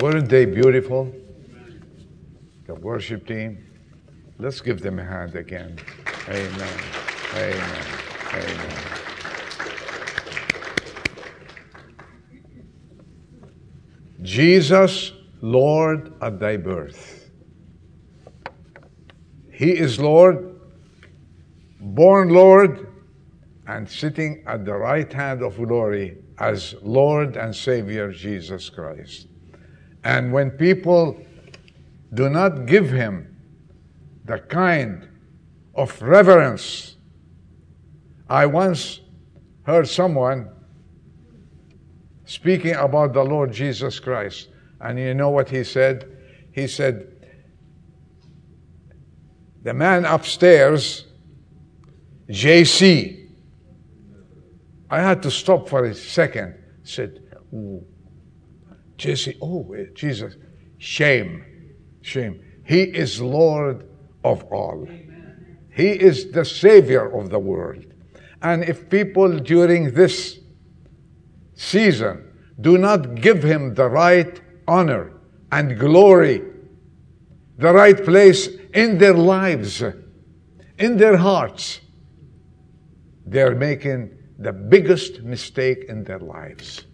Weren't they beautiful? The worship team. Let's give them a hand again. Amen. Amen. Amen. Jesus, Lord at thy birth. He is Lord, born Lord, and sitting at the right hand of glory as Lord and Savior Jesus Christ. And when people do not give him the kind of reverence, I once heard someone speaking about the Lord Jesus Christ. And you know what he said? He said, The man upstairs, JC, I had to stop for a second. Said, Jesse, oh, Jesus, shame, shame. He is Lord of all. He is the Savior of the world. And if people during this season do not give Him the right honor and glory, the right place in their lives, in their hearts, they're making the biggest mistake in their lives.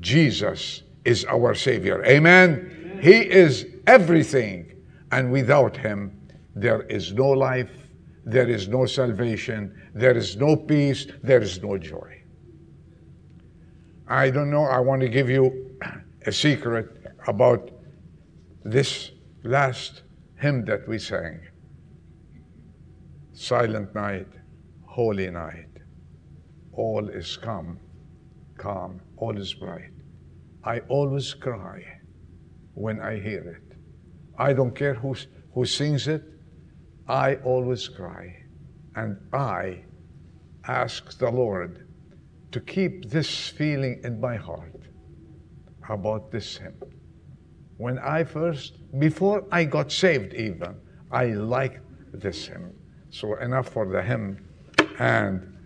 Jesus is our Savior. Amen? Amen? He is everything, and without Him, there is no life, there is no salvation, there is no peace, there is no joy. I don't know, I want to give you a secret about this last hymn that we sang Silent Night, Holy Night all is calm, calm, all is bright. I always cry when I hear it. I don't care who, who sings it, I always cry. And I ask the Lord to keep this feeling in my heart about this hymn. When I first, before I got saved even, I liked this hymn. So enough for the hymn. And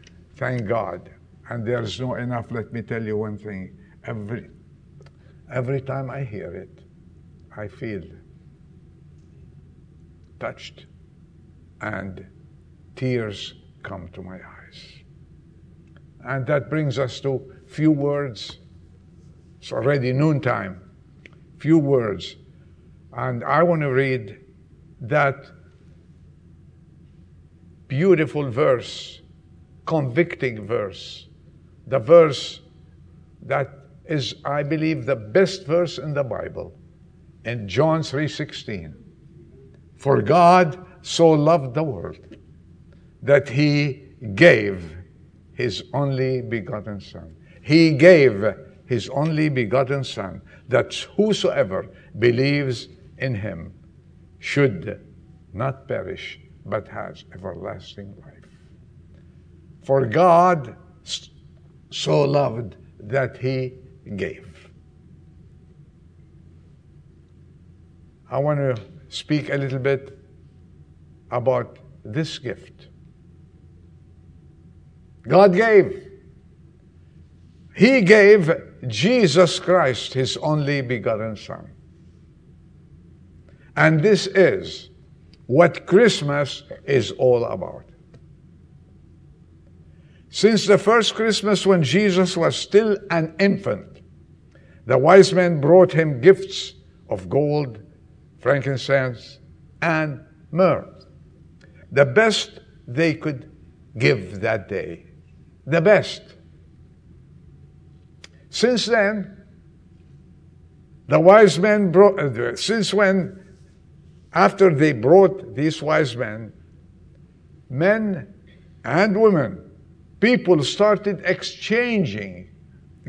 Thank God. And there's no enough. Let me tell you one thing. Every, every time I hear it, I feel touched and tears come to my eyes. And that brings us to few words. It's already noontime. Few words. And I want to read that beautiful verse convicting verse. The verse that is, I believe, the best verse in the Bible. In John 3:16. For God so loved the world that he gave his only begotten Son. He gave his only begotten Son, that whosoever believes in him should not perish, but has everlasting life. For God so loved that he gave. I want to speak a little bit about this gift. God gave. He gave Jesus Christ, his only begotten Son. And this is what Christmas is all about. Since the first Christmas when Jesus was still an infant, the wise men brought him gifts of gold, frankincense, and myrrh. The best they could give that day. The best. Since then, the wise men brought, uh, since when, after they brought these wise men, men and women people started exchanging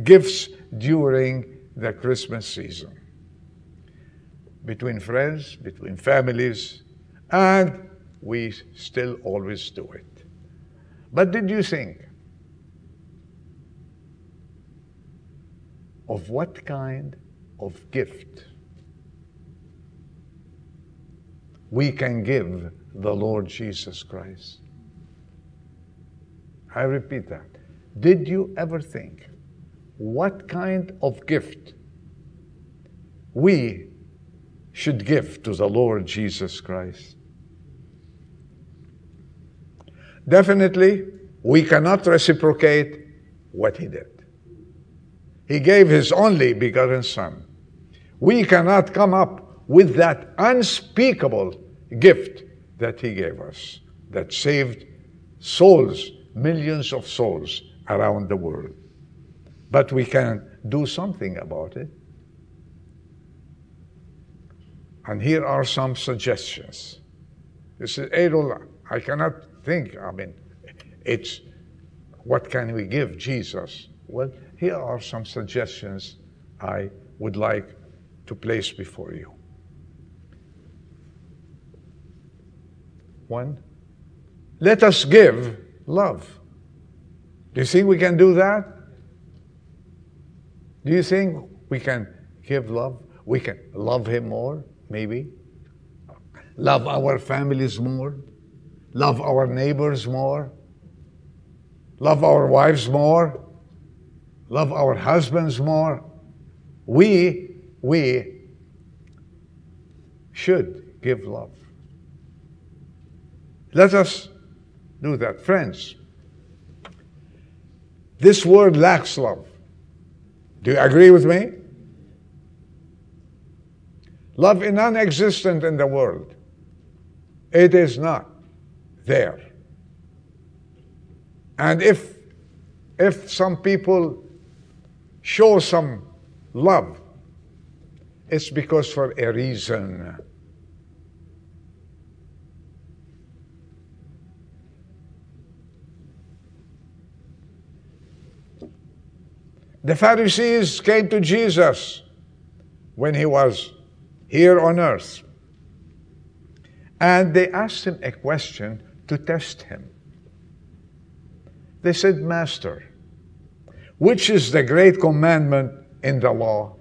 gifts during the Christmas season between friends, between families, and we still always do it. But did you think of what kind of gift we can give the Lord Jesus Christ? I repeat that. Did you ever think what kind of gift we should give to the Lord Jesus Christ? Definitely, we cannot reciprocate what he did. He gave his only begotten Son. We cannot come up with that unspeakable gift that he gave us that saved souls, millions of souls around the world. But we can do something about it. And here are some suggestions. This is Adol, I cannot think, I mean, it's what can we give Jesus? Well, here are some suggestions I would like to place before you. One, let us give love. Do you think we can do that? Do you think we can give love? We can love Him more, maybe? Love our families more? Love our neighbors more? Love our wives more? Love our husbands more? We, we should give love. Let us do that. Friends, this world lacks love. Do you agree with me? Love is non existent in the world. It is not there. And if, if some people show some love, it's because for a reason. The Pharisees came to Jesus when he was here on earth. And they asked him a question to test him. They said, Master, which is the great commandment in the law?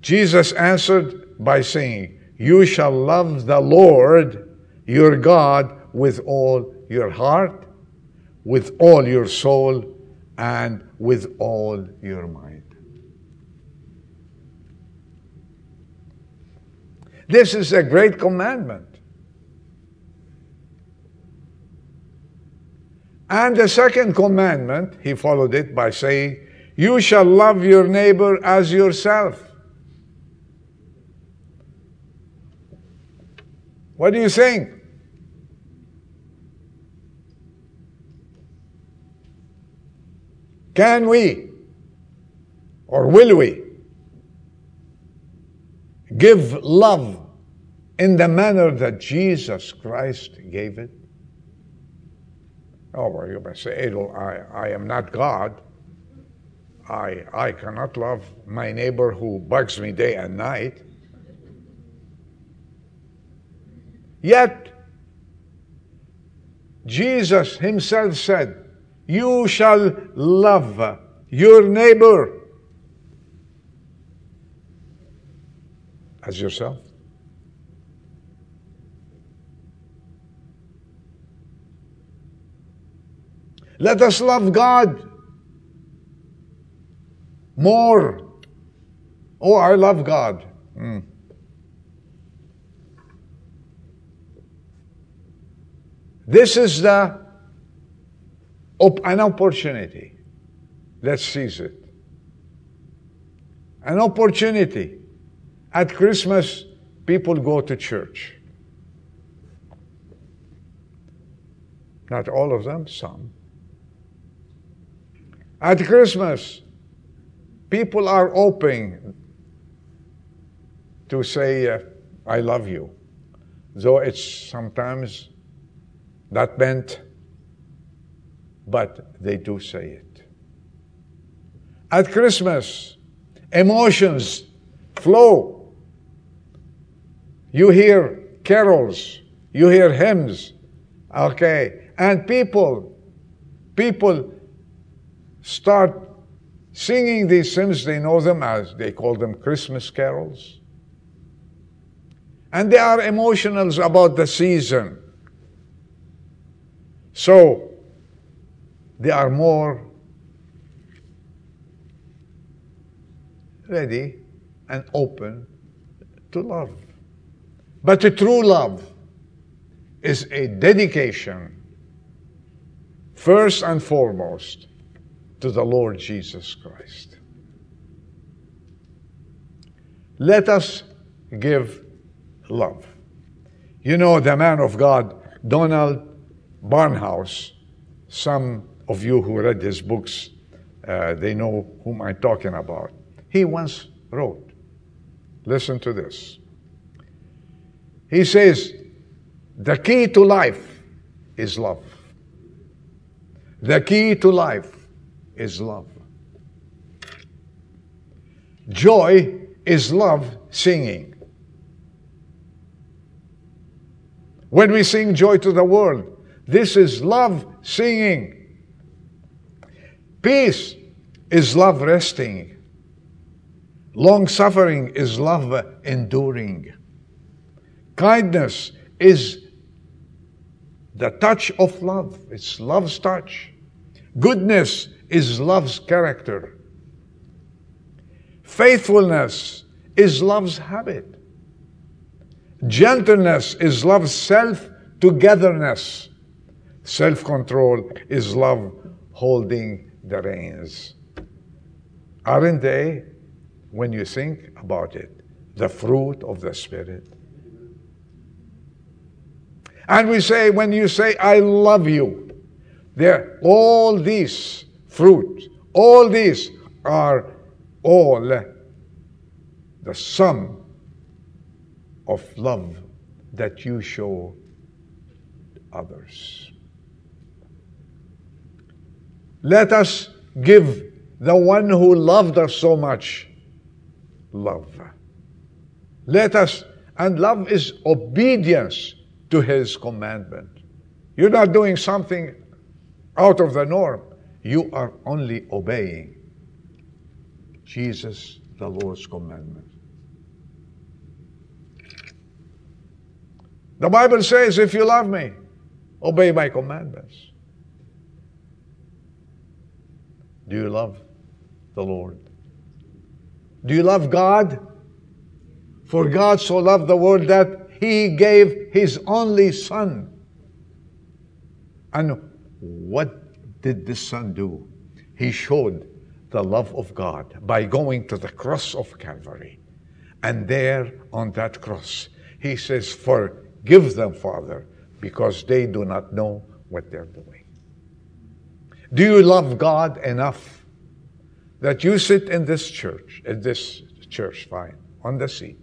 Jesus answered by saying, You shall love the Lord your God with all your heart, with all your soul, and with all your mind. This is a great commandment. And the second commandment, he followed it by saying, You shall love your neighbor as yourself. What do you think? Can we or will we give love in the manner that Jesus Christ gave it? Oh, well, you may say, Adol, I, I am not God. I, I cannot love my neighbor who bugs me day and night. Yet, Jesus himself said, you shall love your neighbor as yourself. Let us love God more. Oh, I love God. Mm. This is the op- an opportunity. Let's seize it. An opportunity. At Christmas, people go to church. Not all of them, some. At Christmas, people are open to say, uh, I love you. Though it's sometimes not meant but they do say it. At Christmas, emotions flow. You hear carols, you hear hymns, okay, and people, people start singing these hymns. They know them as they call them Christmas carols. And they are emotional about the season. So, they are more ready and open to love. But the true love is a dedication, first and foremost, to the Lord Jesus Christ. Let us give love. You know, the man of God, Donald Barnhouse, some of you who read his books, uh, they know whom I'm talking about. He once wrote, listen to this. He says, the key to life is love. The key to life is love. Joy is love singing. When we sing joy to the world, this is love singing. Peace is love resting. Long suffering is love enduring. Kindness is the touch of love. It's love's touch. Goodness is love's character. Faithfulness is love's habit. Gentleness is love's self togetherness. Self control is love holding the reins. Aren't they, when you think about it, the fruit of the Spirit? And we say, when you say, I love you, there, all these fruit, all these are all the sum of love that you show others. Let us give the one who loved us so much love. Let us, and love is obedience to his commandment. You're not doing something out of the norm. You are only obeying Jesus, the Lord's commandment. The Bible says, if you love me, obey my commandments. Do you love the Lord? Do you love God? For God so loved the world that he gave his only son. And what did this son do? He showed the love of God by going to the cross of Calvary. And there on that cross, he says, Forgive them, Father, because they do not know what they're doing. Do you love God enough that you sit in this church, in this church, fine, on the seat?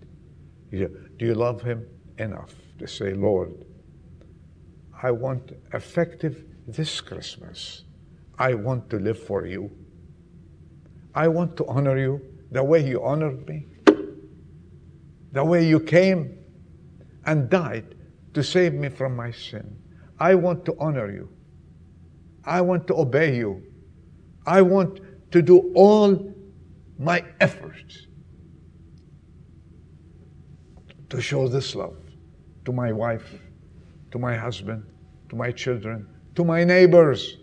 Do you love Him enough to say, Lord, I want effective this Christmas. I want to live for you. I want to honor you the way you honored me, the way you came and died to save me from my sin. I want to honor you. I want to obey you. I want to do all my efforts to show this love to my wife, to my husband, to my children, to my neighbors,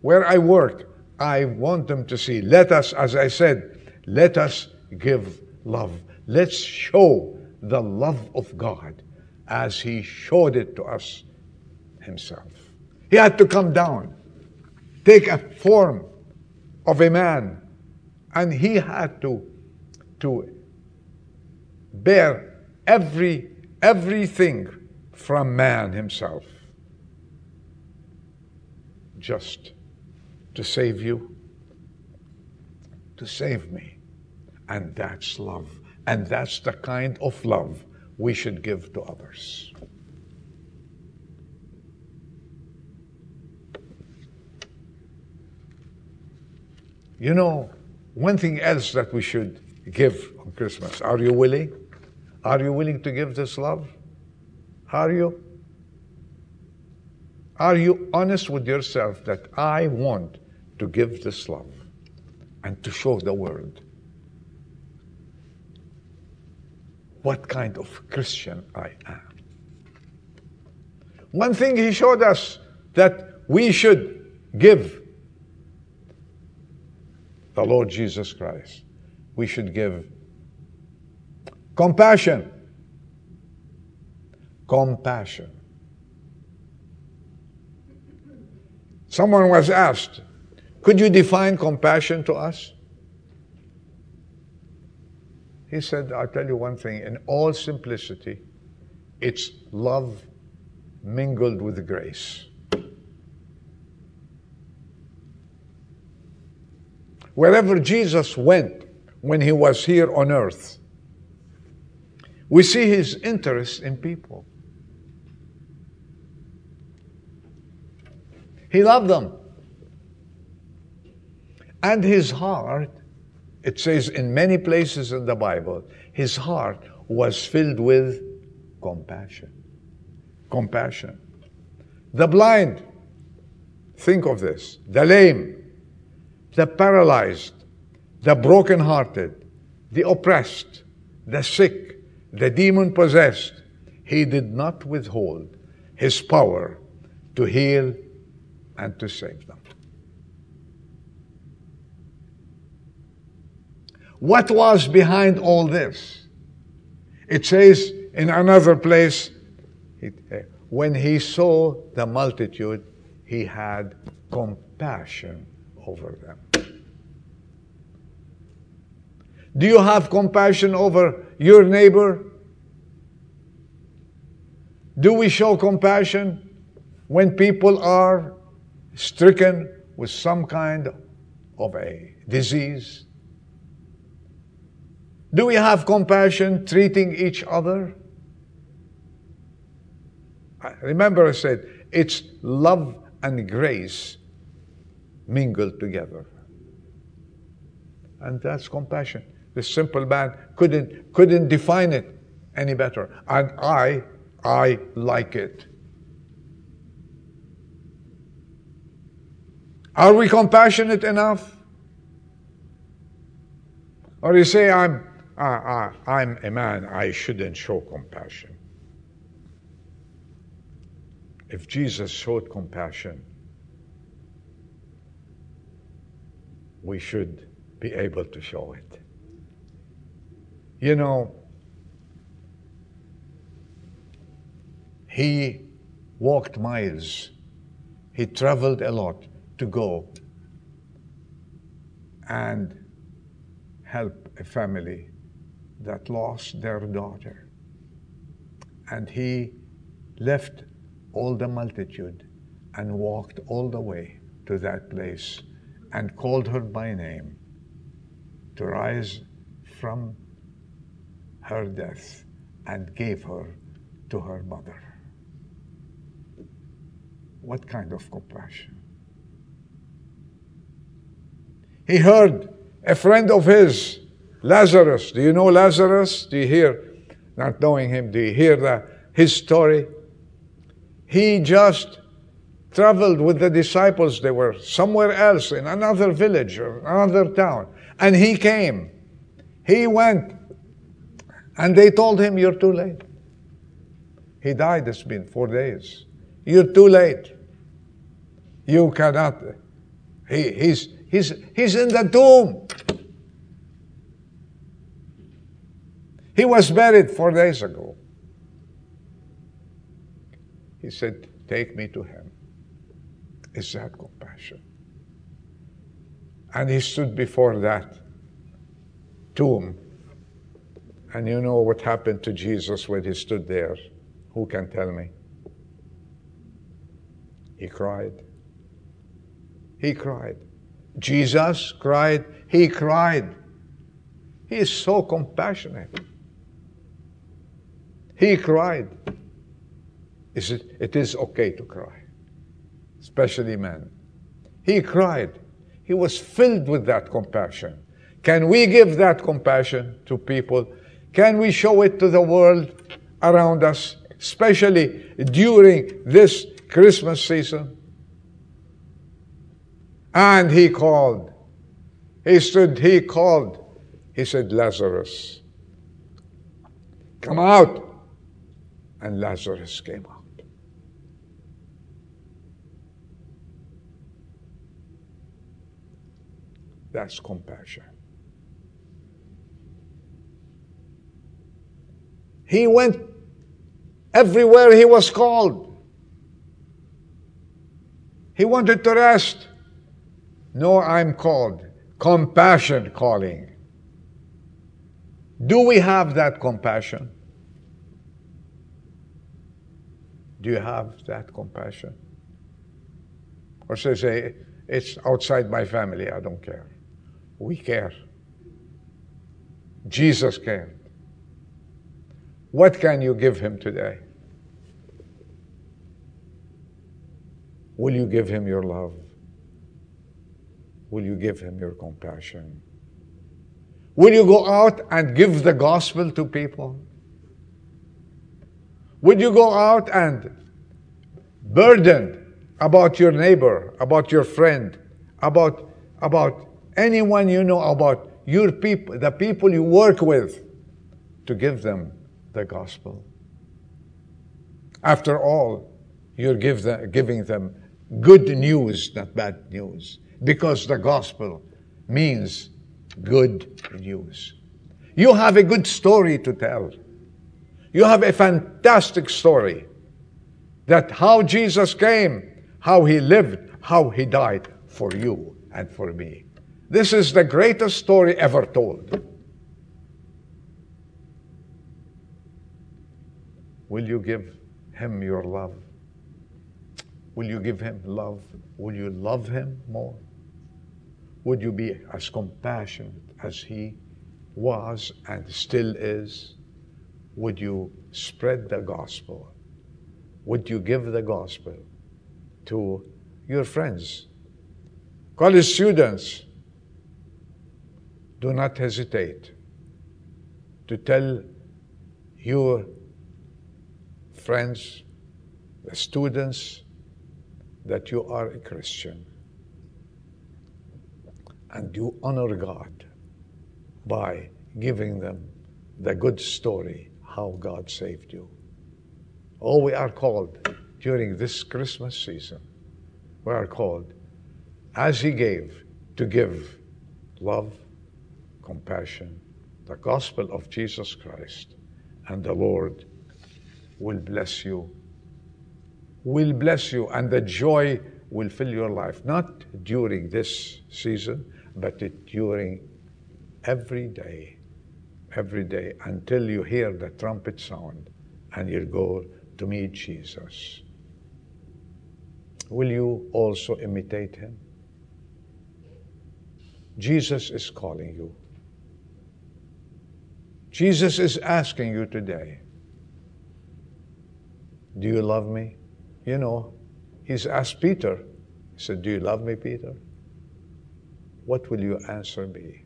where I work. I want them to see. Let us, as I said, let us give love. Let's show the love of God as He showed it to us Himself. He had to come down, take a form of a man, and He had to, to bear every everything from man himself just to save you, to save me. And that's love. And that's the kind of love we should give to others. You know, one thing else that we should give on Christmas. Are you willing? Are you willing to give this love? Are you? Are you honest with yourself that I want to give this love and to show the world what kind of Christian I am? One thing he showed us that we should give the Lord Jesus Christ we should give compassion. Compassion. Someone was asked, Could you define compassion to us? He said, I'll tell you one thing, in all simplicity, it's love mingled with grace. Wherever Jesus went when he was here on earth, we see his interest in people. He loved them. And his heart, it says in many places in the Bible, his heart was filled with compassion. Compassion. The blind, think of this, the lame, the paralyzed, the brokenhearted, the oppressed, the sick, the demon possessed, he did not withhold his power to heal and to save them. What was behind all this? It says in another place, uh, when he saw the multitude, he had compassion over them. Do you have compassion over your neighbor? Do we show compassion when people are stricken with some kind of a disease? Do we have compassion treating each other? Remember, I said it's love and grace mingled together. And that's compassion. The simple man couldn't, couldn't define it any better. And I, I like it. Are we compassionate enough? Or you say, I'm, I, I, I'm a man, I shouldn't show compassion. If Jesus showed compassion, we should be able to show it. You know, he walked miles, he traveled a lot to go and help a family that lost their daughter. And he left all the multitude and walked all the way to that place and called her by name to rise from her death and gave her to her mother. What kind of compassion? He heard a friend of his, Lazarus. Do you know Lazarus? Do you hear? Not knowing him, do you hear the, his story? He just traveled with the disciples. They were somewhere else in another village or another town. And he came. He went. And they told him, You're too late. He died, it's been four days. You're too late. You cannot. He, he's, he's, he's in the tomb. He was buried four days ago. He said, Take me to him is that compassion. And he stood before that tomb. And you know what happened to Jesus when he stood there? Who can tell me? He cried. He cried. Jesus cried. He cried. He is so compassionate. He cried. Is it, it is okay to cry especially men. He cried. He was filled with that compassion. Can we give that compassion to people? Can we show it to the world around us, especially during this Christmas season? And he called. He stood, he called. He said, Lazarus, come out. And Lazarus came out. That's compassion. He went everywhere he was called. He wanted to rest. No, I'm called. Compassion calling. Do we have that compassion? Do you have that compassion? Or say, say, it's outside my family, I don't care. We care. Jesus cared. What can you give him today? Will you give him your love? Will you give him your compassion? Will you go out and give the gospel to people? Will you go out and burden about your neighbor, about your friend, about, about anyone you know, about your people, the people you work with, to give them the gospel? After all, you're them, giving them good news, not bad news, because the gospel means good news. You have a good story to tell. You have a fantastic story that how Jesus came, how he lived, how he died for you and for me. This is the greatest story ever told. Will you give him your love? Will you give him love? Will you love him more? Would you be as compassionate as he was and still is? Would you spread the gospel? Would you give the gospel to your friends? College students, do not hesitate to tell your friends, the students, that you are a Christian and you honor God by giving them the good story how God saved you. Oh, we are called during this Christmas season, we are called, as He gave, to give love, compassion, the gospel of Jesus Christ, and the Lord will bless you will bless you and the joy will fill your life, not during this season, but during every day, every day until you hear the trumpet sound and you go to meet Jesus. Will you also imitate him? Jesus is calling you. Jesus is asking you today Do you love me? You know, he's asked Peter, he said, Do you love me, Peter? What will your answer be?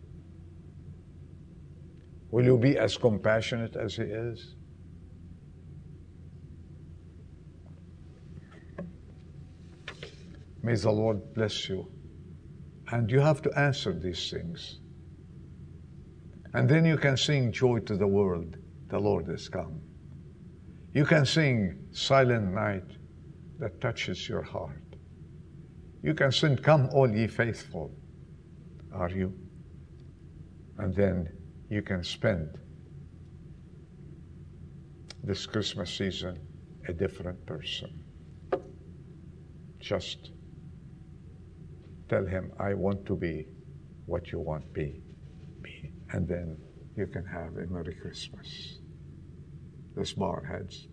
Will you be as compassionate as he is? May the Lord bless you. And you have to answer these things. And then you can sing joy to the world, the Lord has come. You can sing silent night, that touches your heart. You can sing, Come, all ye faithful, are you? And then you can spend this Christmas season a different person. Just tell him, I want to be what you want me be. And then you can have a Merry Christmas. Bow our heads.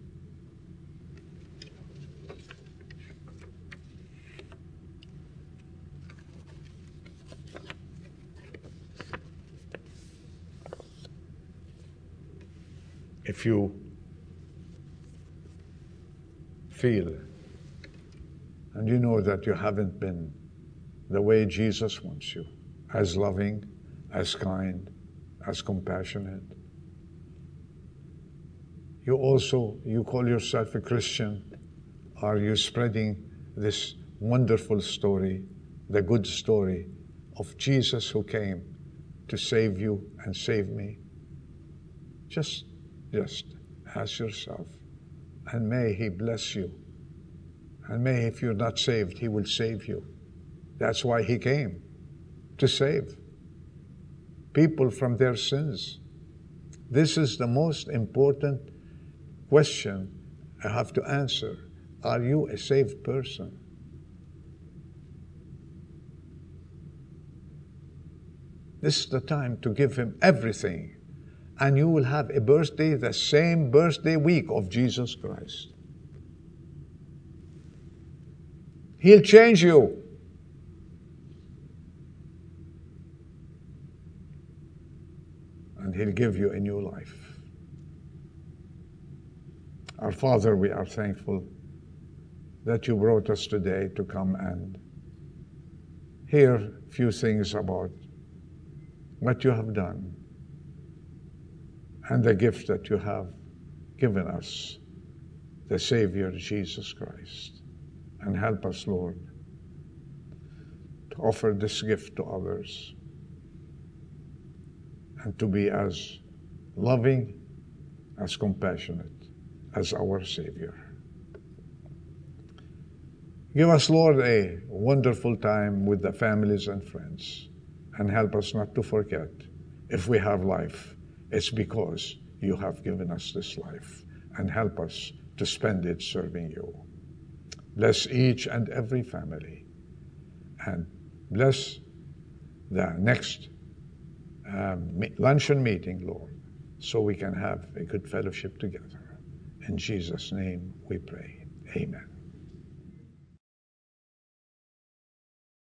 if you feel and you know that you haven't been the way Jesus wants you, as loving, as kind, as compassionate. You also, you call yourself a Christian. Are you spreading this wonderful story, the good story of Jesus who came to save you and save me? Just just ask yourself. And may He bless you. And may, if you're not saved, He will save you. That's why He came to save people from their sins. This is the most important question I have to answer Are you a saved person? This is the time to give Him everything, and you will have a birthday the same birthday week of Jesus Christ. He'll change you. And He'll give you a new life. Our Father, we are thankful that you brought us today to come and hear a few things about what you have done and the gift that you have given us, the Savior Jesus Christ. And help us, Lord, to offer this gift to others and to be as loving, as compassionate as our Savior. Give us, Lord, a wonderful time with the families and friends, and help us not to forget if we have life, it's because you have given us this life, and help us to spend it serving you. Bless each and every family, and bless the next um, luncheon meeting, Lord, so we can have a good fellowship together. In Jesus' name we pray. Amen.